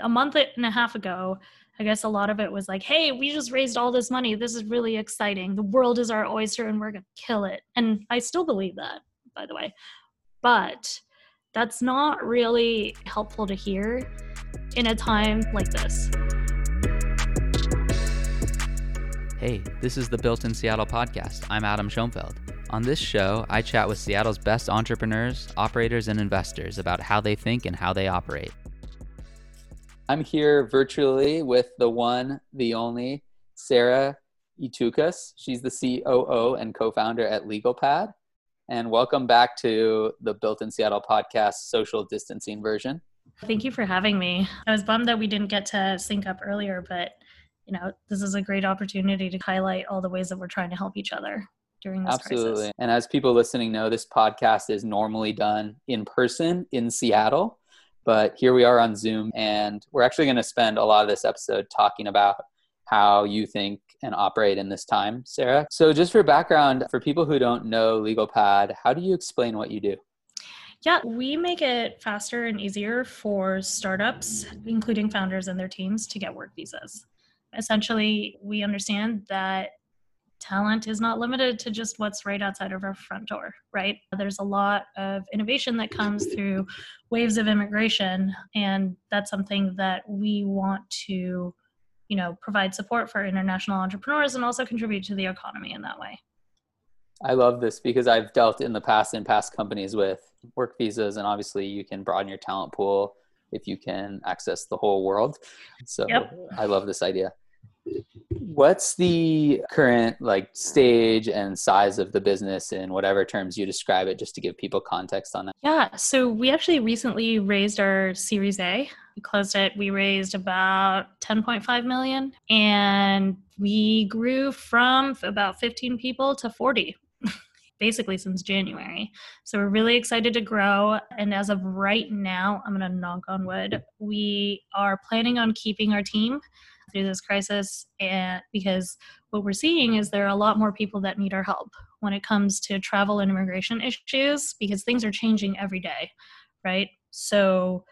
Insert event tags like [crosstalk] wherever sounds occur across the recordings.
a month and a half ago, I guess a lot of it was like, hey, we just raised all this money. This is really exciting. The world is our oyster and we're going to kill it. And I still believe that, by the way. But that's not really helpful to hear in a time like this. Hey, this is the Built in Seattle podcast. I'm Adam Schoenfeld. On this show, I chat with Seattle's best entrepreneurs, operators, and investors about how they think and how they operate. I'm here virtually with the one, the only Sarah Itucas. She's the COO and co founder at LegalPad. And welcome back to the Built in Seattle podcast social distancing version. Thank you for having me. I was bummed that we didn't get to sync up earlier, but you know, this is a great opportunity to highlight all the ways that we're trying to help each other during this Absolutely. crisis. And as people listening know, this podcast is normally done in person in Seattle. But here we are on Zoom, and we're actually going to spend a lot of this episode talking about how you think and operate in this time, Sarah. So, just for background, for people who don't know LegalPad, how do you explain what you do? Yeah, we make it faster and easier for startups, including founders and their teams, to get work visas. Essentially, we understand that talent is not limited to just what's right outside of our front door, right? There's a lot of innovation that comes through waves of immigration, and that's something that we want to, you know, provide support for international entrepreneurs and also contribute to the economy in that way. I love this because I've dealt in the past in past companies with work visas, and obviously you can broaden your talent pool if you can access the whole world. So yep. I love this idea. What's the current like stage and size of the business in whatever terms you describe it, just to give people context on that? Yeah, so we actually recently raised our Series A. We closed it. We raised about 10.5 million, and we grew from about 15 people to 40 [laughs] basically since January. So we're really excited to grow. And as of right now, I'm going to knock on wood, we are planning on keeping our team through this crisis and because what we're seeing is there are a lot more people that need our help when it comes to travel and immigration issues because things are changing every day right? So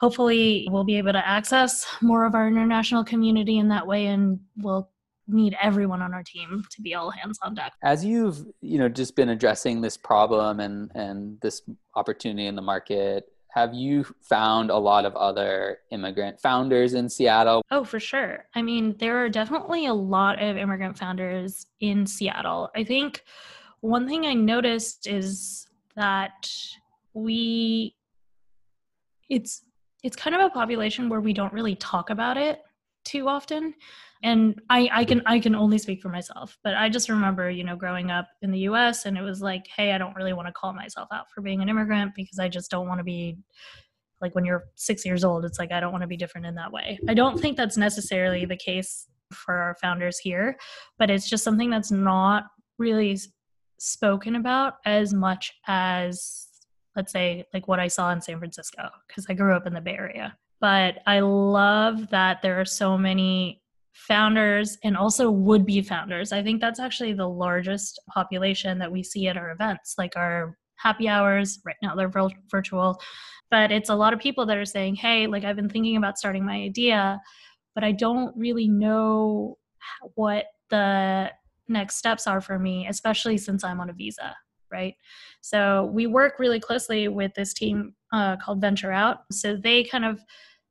hopefully we'll be able to access more of our international community in that way and we'll need everyone on our team to be all hands on deck. As you've you know just been addressing this problem and and this opportunity in the market have you found a lot of other immigrant founders in Seattle? Oh, for sure. I mean, there are definitely a lot of immigrant founders in Seattle. I think one thing I noticed is that we it's it's kind of a population where we don't really talk about it too often and I, I can i can only speak for myself but i just remember you know growing up in the us and it was like hey i don't really want to call myself out for being an immigrant because i just don't want to be like when you're six years old it's like i don't want to be different in that way. I don't think that's necessarily the case for our founders here but it's just something that's not really spoken about as much as let's say like what i saw in san francisco because i grew up in the bay area. But i love that there are so many founders and also would be founders. I think that's actually the largest population that we see at our events, like our happy hours. Right now they're virtual, but it's a lot of people that are saying, hey, like I've been thinking about starting my idea, but I don't really know what the next steps are for me, especially since I'm on a visa. Right. So we work really closely with this team uh, called Venture Out. So they kind of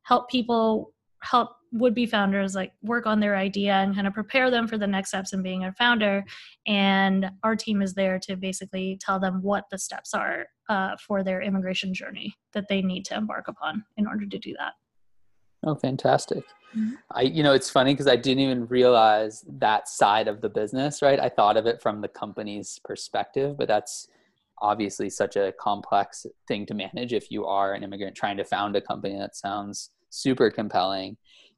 help people help would be founders like work on their idea and kind of prepare them for the next steps in being a founder. And our team is there to basically tell them what the steps are uh, for their immigration journey that they need to embark upon in order to do that. Oh fantastic. Mm-hmm. i you know it's funny because i didn't even realize that side of the business right? I thought of it from the company's perspective but that's obviously such a complex thing to manage if you are an immigrant trying to found a company that sounds super compelling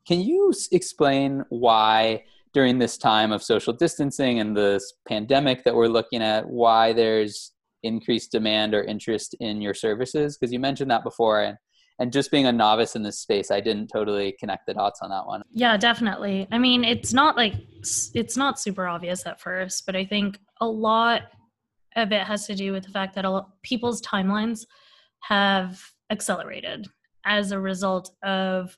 can you explain why, during this time of social distancing and this pandemic that we're looking at, why there's increased demand or interest in your services? Because you mentioned that before, and and just being a novice in this space, I didn't totally connect the dots on that one. Yeah, definitely. I mean, it's not like it's not super obvious at first, but I think a lot of it has to do with the fact that a people's timelines have accelerated as a result of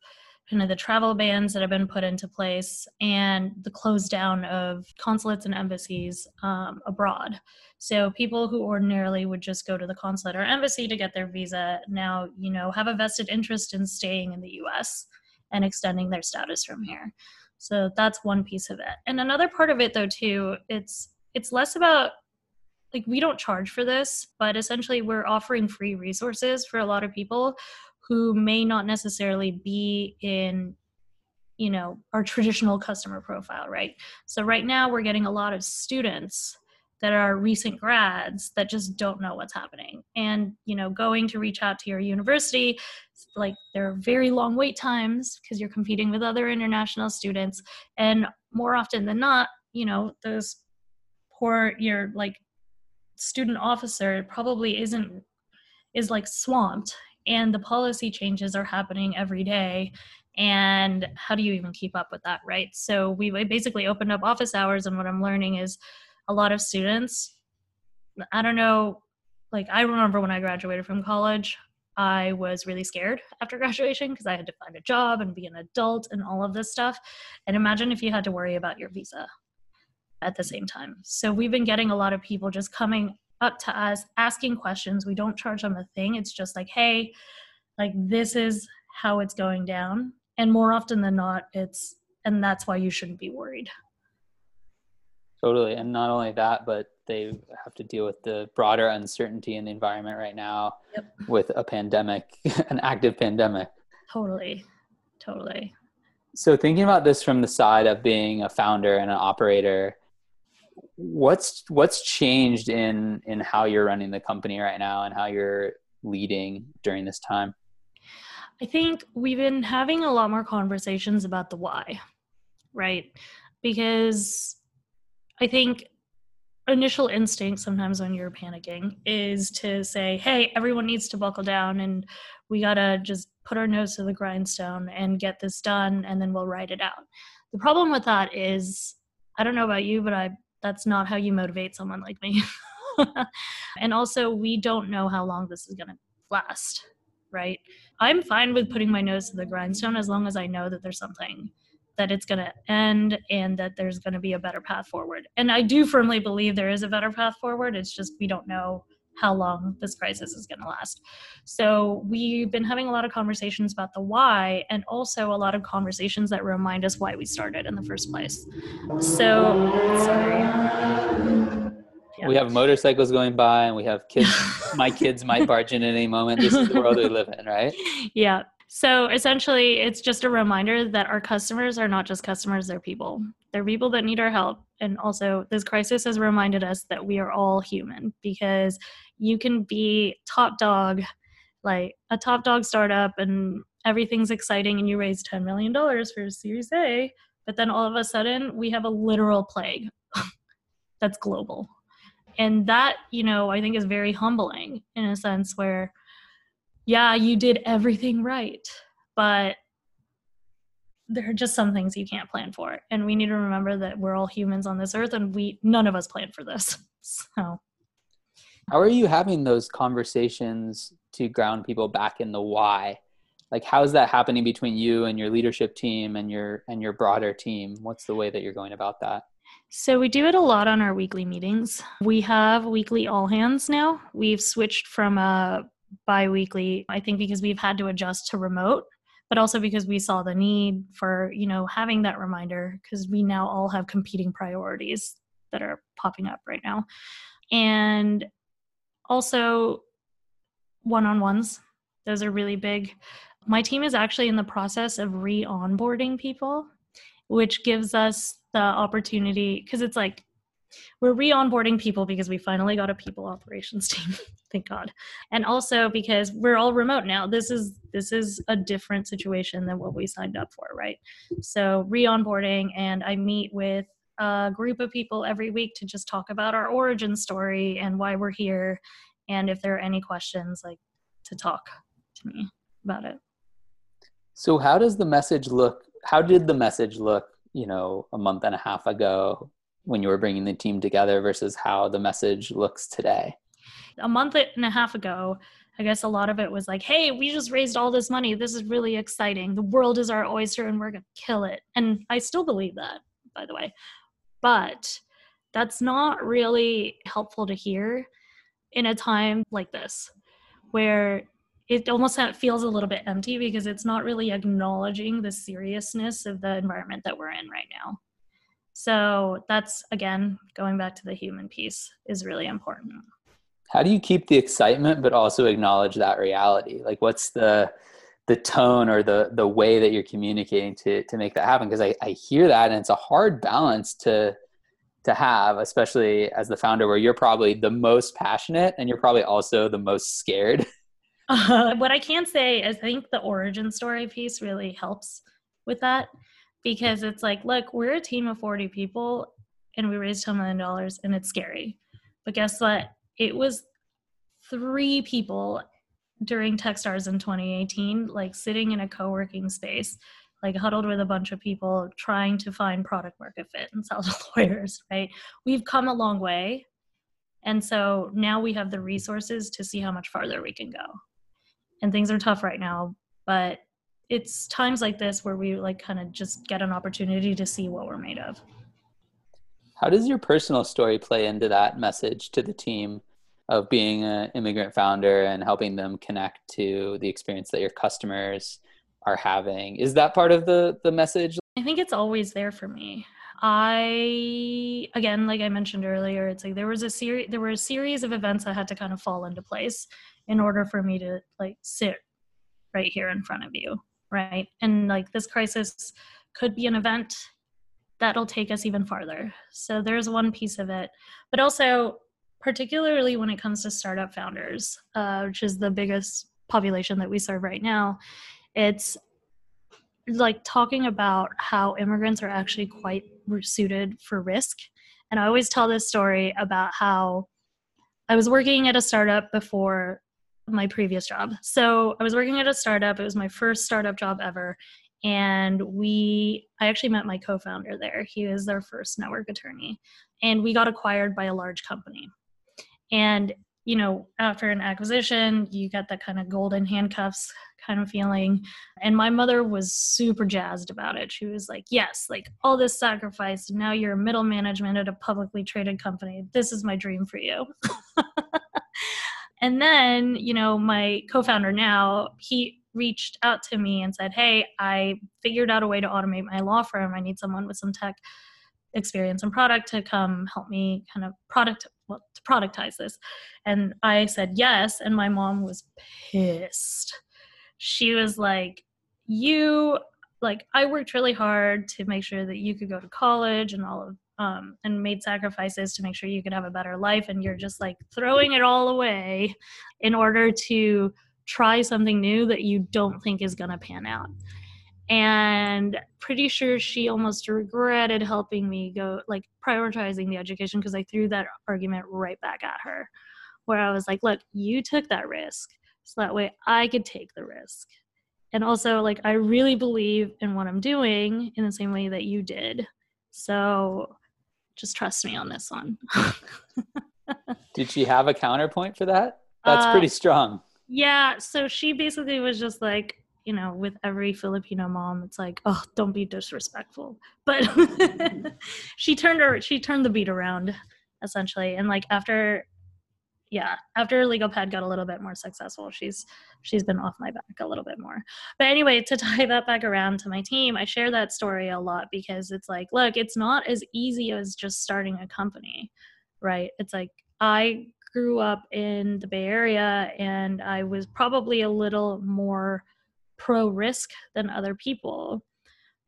kind of the travel bans that have been put into place and the close down of consulates and embassies um, abroad. So people who ordinarily would just go to the consulate or embassy to get their visa now, you know, have a vested interest in staying in the US and extending their status from here. So that's one piece of it. And another part of it though too, it's it's less about like we don't charge for this, but essentially we're offering free resources for a lot of people who may not necessarily be in you know our traditional customer profile right? So right now we're getting a lot of students that are recent grads that just don't know what's happening. And you know going to reach out to your university like there are very long wait times because you're competing with other international students. And more often than not you know those poor your like student officer probably isn't is like swamped and the policy changes are happening every day. And how do you even keep up with that right? So we basically opened up office hours and what i'm learning is a lot of students i don't know like i remember when i graduated from college i was really scared after [laughs] graduation because i had to find a job and be an adult and all of this stuff. And imagine if you had to worry about your visa at the same time. So we've been getting a lot of people just coming up to us asking questions. We don't charge them a thing. It's just like, hey, like this is how it's going down. And more often than not, it's, and that's why you shouldn't be worried. Totally. And not only that, but they have to deal with the broader uncertainty in the environment right now yep. with a pandemic, [laughs] an active pandemic. Totally. Totally. So, thinking about this from the side of being a founder and an operator, what's what's changed in in how you're running the company right now and how you're leading during this time? I think we've been having a lot more conversations about the why right? Because i think initial instinct sometimes when you're panicking is to say hey everyone needs to buckle down and we gotta just put our nose to the grindstone and get this done and then we'll write it out. The problem with that is i don't know about you but i that's not how you motivate someone like me. [laughs] and also, we don't know how long this is going to last, right? I'm fine with putting my nose to the grindstone as long as I know that there's something that it's going to end and that there's going to be a better path forward. And I do firmly believe there is a better path forward. It's just we don't know how long this crisis is going to last. So we've been having a lot of conversations about the why and also a lot of conversations that remind us why we started in the first place. So, sorry. Yeah. We have motorcycles going by and we have kids. [laughs] my kids might barge in at any moment. This is the world we live in, right? Yeah. So essentially, it's just a reminder that our customers are not just customers, they're people. They're people that need our help. And also, this crisis has reminded us that we are all human because you can be top dog, like a top dog startup, and everything's exciting, and you raise $10 million for Series A. But then all of a sudden, we have a literal plague [laughs] that's global. And that, you know, I think is very humbling in a sense where yeah, you did everything right, but there are just some things you can't plan for. And we need to remember that we're all humans on this earth and we none of us plan for this. [laughs] So how are you having those conversations to ground people back in the why? Like how is that happening between you and your leadership team and your and your broader team? What's the way that you're going about that? So we do it a lot on our weekly meetings. We have weekly all hands now. We've switched from a bi-weekly i think because we've had to adjust to remote but also because we saw the need for you know having that reminder because we now all have competing priorities that are popping up right now and also one-on-ones. Those are really big. My team is actually in the process of re-onboarding people which gives us the opportunity because it's like we're re-onboarding people because we finally got a people operations [laughs] team thank god. And also because we're all remote now. This is this is a different situation than what we signed up for right? So re-onboarding and i meet with a group of people every week to just talk about our origin story and why we're here and if there are any questions like to talk to me about it so how does the message look how did the message look you know a month and a half ago when you were bringing the team together versus how the message looks today? A month and a half ago, I guess a lot of it was like, hey, we just raised all this money. This is really exciting. The world is our oyster and we're going to kill it. And I still believe that, by the way. But that's not really helpful to hear in a time like this where it almost feels a little bit empty because it's not really acknowledging the seriousness of the environment that we're in right now. So that's again going back to the human piece is really important. How do you keep the excitement but also acknowledge that reality? Like what's the the tone or the the way that you're communicating to to make that happen? Because I, I hear that and it's a hard balance to to have, especially as the founder, where you're probably the most passionate and you're probably also the most scared. [laughs] Uh, what I can say is, I think the origin story piece really helps with that because it's like, look, we're a team of 40 people and we raised $10 million and it's scary. But guess what? It was three people during Techstars in 2018, like sitting in a co working space like huddled with a bunch of people trying to find product market fit and sell to [laughs] lawyers, right? We've come a long way. And so now we have the resources to see how much farther we can go. And things are tough right now, but it's times like this where we like kind of just get an opportunity to see what we're made of. How does your personal story play into that message to the team of being an immigrant founder and helping them connect to the experience that your customers are having. Is that part of the the message? I think it's always there for me. I again like i mentioned earlier it's like there was a series there were a series of events that had to kind of fall into place in order for me to like sit right here in front of you right? And like this crisis could be an event that'll take us even farther. So there's one piece of it. But also particularly when it comes to startup founders uh, which is the biggest population that we serve right now it's like talking about how immigrants are actually quite suited for risk. And I always tell this story about how I was working at a startup before my previous job. So I was working at a startup. It was my first startup job ever. And we, I actually met my co founder there. He was their first network attorney. And we got acquired by a large company. And, you know, after an acquisition, you get that kind of golden handcuffs kind of feeling. And my mother was super jazzed about it. She was like, Yes, like all this sacrifice. Now you're middle management at a publicly traded company. This is my dream for you. [laughs] and then, you know, my co founder now, he reached out to me and said, Hey, I figured out a way to automate my law firm. I need someone with some tech experience and product to come help me kind of product well to productize this and i said yes and my mom was pissed she was like, You, like, I worked really hard to make sure that you could go to college and all of, um, and made sacrifices to make sure you could have a better life. And you're just like throwing it all away in order to try something new that you don't think is going to pan out. And pretty sure she almost regretted helping me go, like, prioritizing the education because I threw that argument right back at her, where I was like, Look, you took that risk so that way I could take the risk. And also, like, I really believe in what I'm doing in the same way that you did. So just trust me on this one. [laughs] did she have a counterpoint for that? That's uh, pretty strong. Yeah. So she basically was just like, you know, with every Filipino mom, it's like, oh, don't be disrespectful. But mm-hmm. [laughs] she turned her, she turned the beat around essentially. And like after yeah after legal pad got a little bit more successful she's she's been off my back a little bit more but anyway to tie that back around to my team i share that story a lot because it's like look it's not as easy as just starting a company right it's like i grew up in the bay area and i was probably a little more pro risk than other people.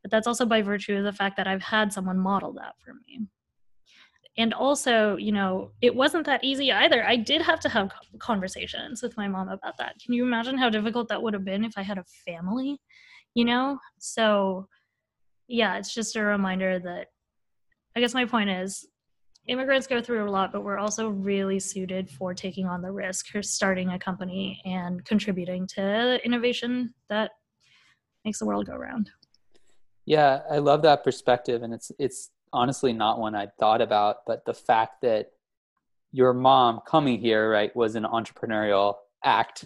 But that's also by virtue of the fact that i've had someone model that for me. And also you know it wasn't that easy either. I did have to have conversations with my mom about that. Can you imagine how difficult that would have been if i had a family you know? So yeah it's just a reminder that i guess my point is immigrants go through a lot but we're also really suited for taking on the risk for starting a company and contributing to innovation that makes the world go round yeah i love that perspective and it's it's honestly not one I'd thought about, but the fact that your mom coming here, right, was an entrepreneurial act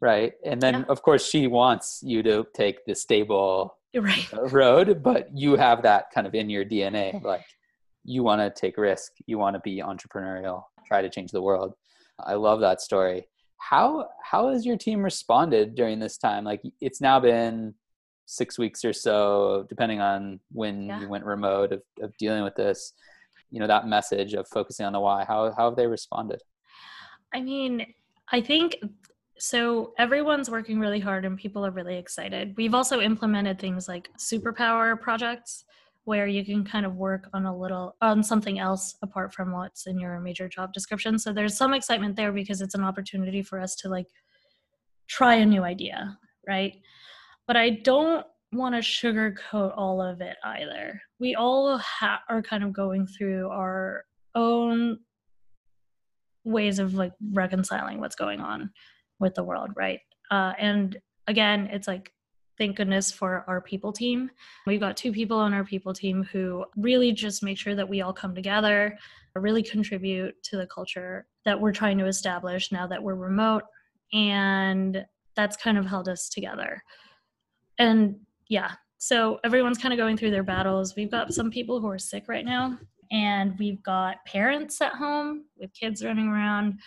right? And then, Yeah. of course, she wants you to take the stable Right. road, but you have that kind of in your DNA. Like, you want to take risk, you want to be entrepreneurial, try to change the world. I love that story. How how has your team responded during this time? Like, it's now been six weeks or so, depending on when Yeah. you went remote of, of dealing with this. You know, that message of focusing on the why. How how have they responded? I mean, I think so. Everyone's working really hard and people are really excited. We've also implemented things like superpower projects where you can kind of work on a little on something else apart from what's in your major job description. So there's some excitement there because it's an opportunity for us to like try a new idea, right? But I don't want to sugarcoat all of it either. We all ha- are kind of going through our own ways of like reconciling what's going on with the world, right? Uh, and again, it's like, thank goodness for our people team. We've got two people on our people team who really just make sure that we all come together, really contribute to the culture that we're trying to establish now that we're remote. And that's kind of held us together. And yeah, so everyone's kind of going through their battles. We've got some people who are sick right now, and we've got parents at home with kids running around,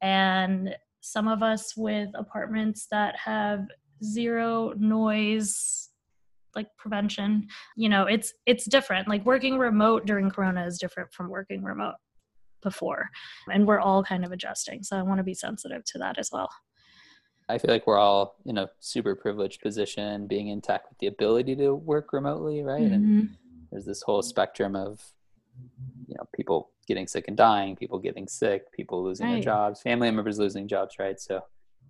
and some of us with apartments that have zero noise like prevention you know it's it's different like working remote during corona is different from working remote before and we're all kind of adjusting so i want to be sensitive to that as well I feel like we're all in a super privileged position being in tech with the ability to work remotely, right? And Mhm. there's this whole spectrum of you know people getting sick and dying, people getting sick, people losing their jobs, family members losing jobs, right? So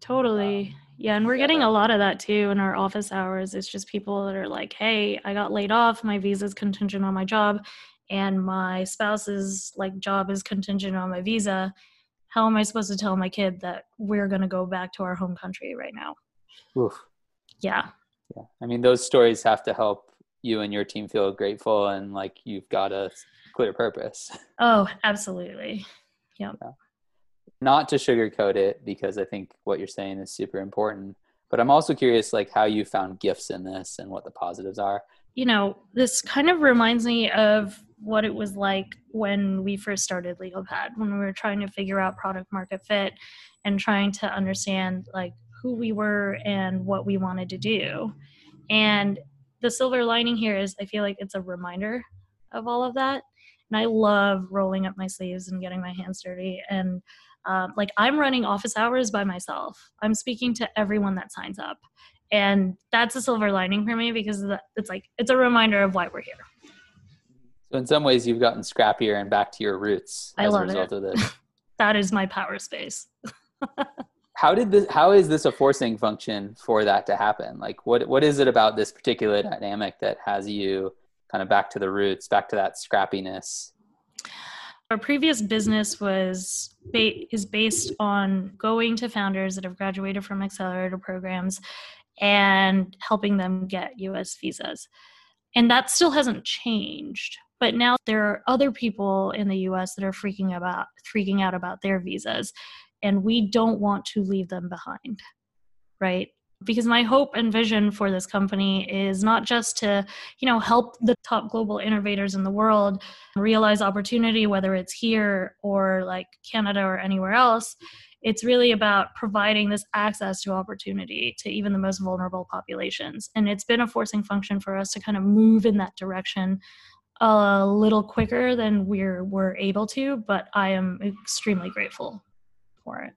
Totally. Um, yeah, and we're yeah, getting a lot of that too in our office hours. It's just people that are like, "Hey, I got laid off. My visa is contingent on my job, and my spouse's like job is contingent on my visa. How am I supposed to tell my kid that we're going to go back to our home country right now?" oof, Yeah. yeah. I mean those stories have to help you and your team feel grateful and like you've got a clear purpose. Oh, absolutely. Not to sugarcoat it because I think what you're saying is super important. But I'm also curious like how you found gifts in this and what the positives are. you know, this kind of reminds me of what it was like when we first started LegalPad, when we were trying to figure out product market fit and trying to understand like who we were and what we wanted to do. And the silver lining here is I feel like it's a reminder of all of that. And I love rolling up my sleeves and getting my hands dirty. And um, like I'm running office hours by myself. I'm speaking to everyone that signs up and that's a silver lining for me because it's like it's a reminder of why we're here So in some ways you've gotten scrappier and back to your roots I as a result it. of this. [laughs] that is my power space [laughs] how did this how is this a forcing function for that to happen like what what is it about this particular dynamic that has you kind of back to the roots back to that scrappiness our previous business was ba- is based on going to founders that have graduated from accelerator programs and helping them get US visas. And that still hasn't changed but now there are other people in the US that are freaking about freaking out about their visas and we don't want to leave them behind right because my hope and vision for this company is not just to you know help the top global innovators in the world realize opportunity whether it's here or like canada or anywhere else. It's really about providing this access to opportunity to even the most vulnerable populations. And it's been a forcing function for us to kind of move in that direction a little quicker than we're we're able to but i am extremely grateful for it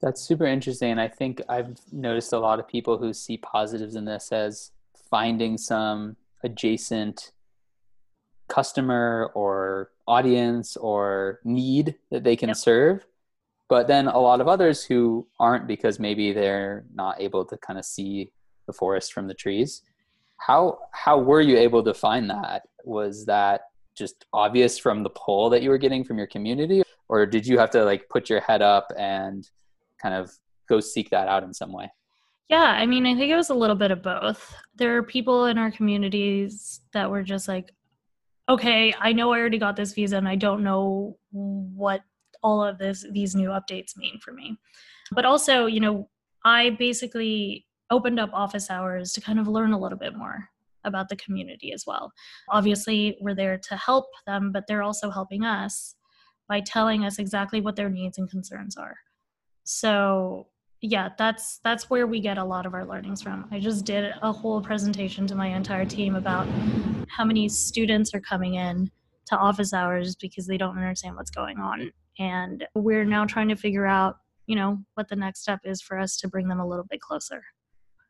that's super interesting and i think i've noticed a lot of people who see positives in this as finding some adjacent customer or audience or need that they can Yep. serve but then a lot of others who aren't because maybe they're not able to kind of see the forest from the trees how how were you able to find that was that just obvious from the poll that you were getting from your community or did you have to like put your head up and kind of go seek that out in some way Yeah, I mean, I think it was a little bit of both. There are people in our communities that were just like, okay, I know I already got this visa and I don't know what all of this these new updates mean for me. But also, you know, I basically opened up office hours to kind of learn a little bit more about the community as well. Obviously, we're there to help them, but they're also helping us by telling us exactly what their needs and concerns are. So, yeah, that's that's where we get a lot of our learnings from. I just did a whole presentation to my entire team about how many students are coming in to office hours because they don't understand what's going on. And we're now trying to figure out, you know, what the next step is for us to bring them a little bit closer.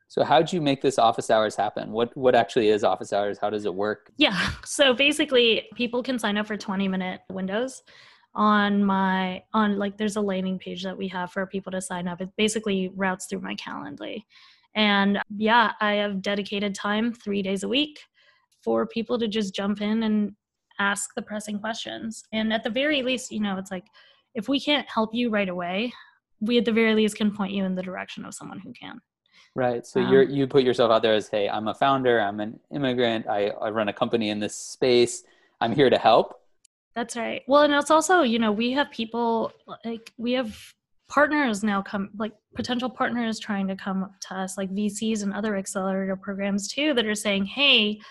So how do you make this office hours happen? What what actually is office hours? How does it work? Yeah. [laughs] So basically people can sign up for 20 minute windows on my on like there's a landing page that we have for people to sign up. It basically routes through my Calendly. And yeah, I have dedicated time 3 days a week for people to just jump in and ask the pressing questions. And at the very least, you know, it's like if we can't help you right away, we at the very least can point you in the direction of someone who can. Right. So um, you're you put yourself out there as, hey, I'm a founder, I'm an immigrant, I, I run a company in this space. I'm here to help. That's right. Well, and it's also, you know, we have people like we have partners now come like potential partners trying to come to us like VCs and other accelerator programs too that are saying, "Hey,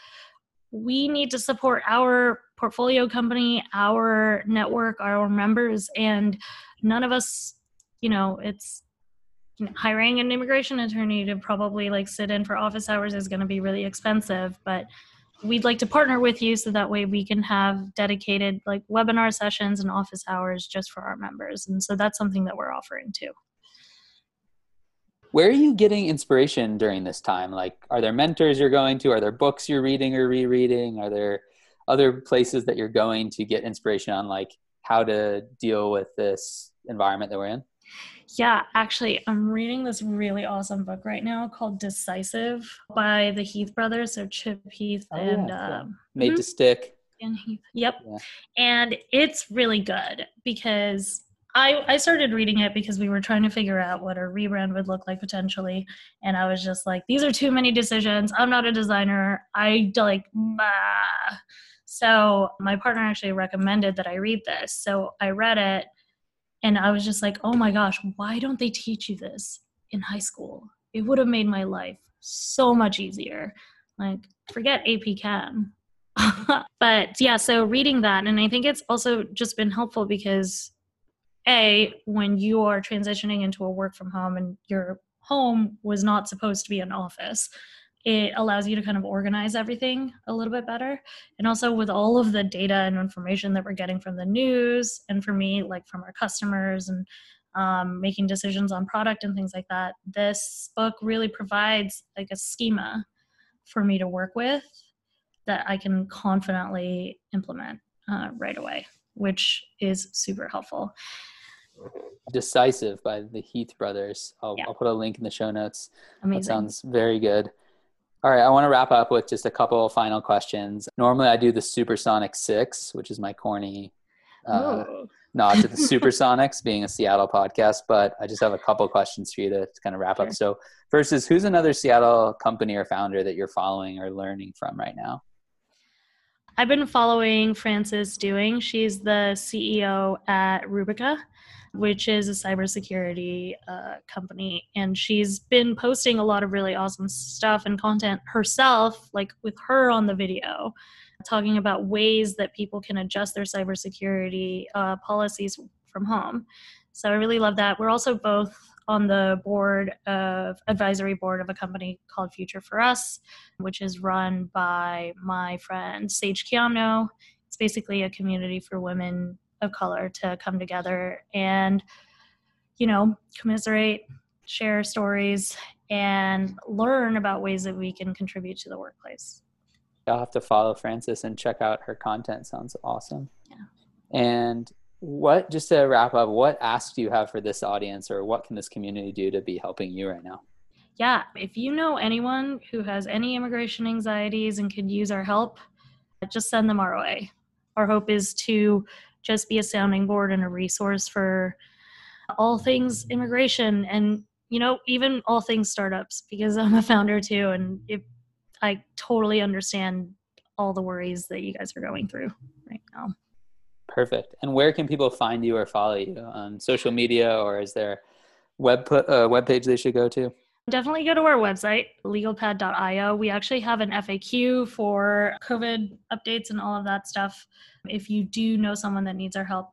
we need to support our portfolio company, our network, our members and none of us, you know, it's hiring an immigration attorney to probably like sit in for office hours is going to be really expensive but we'd like to partner with you so that way we can have dedicated like webinar sessions and office hours just for our members. And so that's something that we're offering too. Where are you getting inspiration during this time? Like are there mentors you're going to? Are there books you're reading or rereading? Are there other places that you're going to get inspiration on like how to deal with this environment that we're in yeah, actually, I'm reading this really awesome book right now called Decisive by the Heath brothers. So Chip Heath oh, and yeah, um, Made mm-hmm. to Stick. And Heath. Yep. Yeah. And it's really good because I, I started reading it because we were trying to figure out what a rebrand would look like potentially. And I was just like, these are too many decisions. I'm not a designer. I like, bah. So my partner actually recommended that I read this. So I read it and I was just like, oh my gosh, why don't they teach you this in high school? It would have made my life so much easier. Like, forget AP Chem. [laughs] but yeah, so reading that, and I think it's also just been helpful because, A, when you are transitioning into a work from home and your home was not supposed to be an office, it allows you to kind of organize everything a little bit better. And also with all of the data and information that we're getting from the news, and for me, like from our customers and um, making decisions on product and things like that, this book really provides like a schema for me to work with that I can confidently implement uh, right away, which is super helpful. Decisive by the Heath brothers. I'll, yeah. I'll put a link in the show notes. Amazing. That sounds very good. All right, I want to wrap up with just a couple final questions. Normally, I do the Supersonic Six, which is my corny uh, nod to the [laughs] Supersonics, being a Seattle podcast. But I just have a couple questions for you to, kind of wrap sure. up. So, first is who's another Seattle company or founder that you're following or learning from right now? I've been following Frances Dewing. She's the CEO at Rubica which is a cybersecurity uh, company. And she's been posting a lot of really awesome stuff and content herself, like with her on the video, talking about ways that people can adjust their cybersecurity uh, policies from home. So I really love that. We're also both on the board of advisory board of a company called Future for Us, which is run by my friend Sage Quiamno. It's basically a community for women of color to come together and you know commiserate share stories and learn about ways that we can contribute to the workplace. I'll have to follow frances and check out her content. Sounds awesome. Yeah. And what just to wrap up what asks do you have for this audience or what can this community do to be helping you right now? Yeah if you know anyone who has any immigration anxieties and could use our help just send them our way. Our hope is to just be a sounding board and a resource for all things immigration and you know even all things startups because i'm a founder too and it, i totally understand all the worries that you guys are going through right now. Perfect. And where can people find you or follow you? On social media or is there web uh, web page they should go to? Definitely go to our website, legalpad.io. We actually have an FAQ for COVID updates and all of that stuff. If you do know someone that needs our help,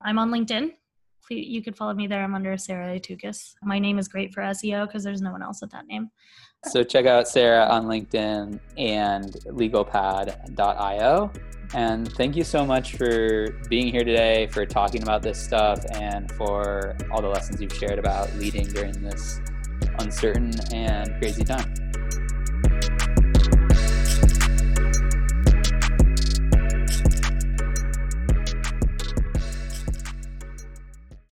I'm on LinkedIn. You could follow me there. I'm under Sarah Itucas. My name is great for SEO because there's no one else with that name. So check out Sarah on LinkedIn and legalpad.io. And thank you so much for being here today, for talking about this stuff, and for all the lessons you've shared about leading during this uncertain and crazy time.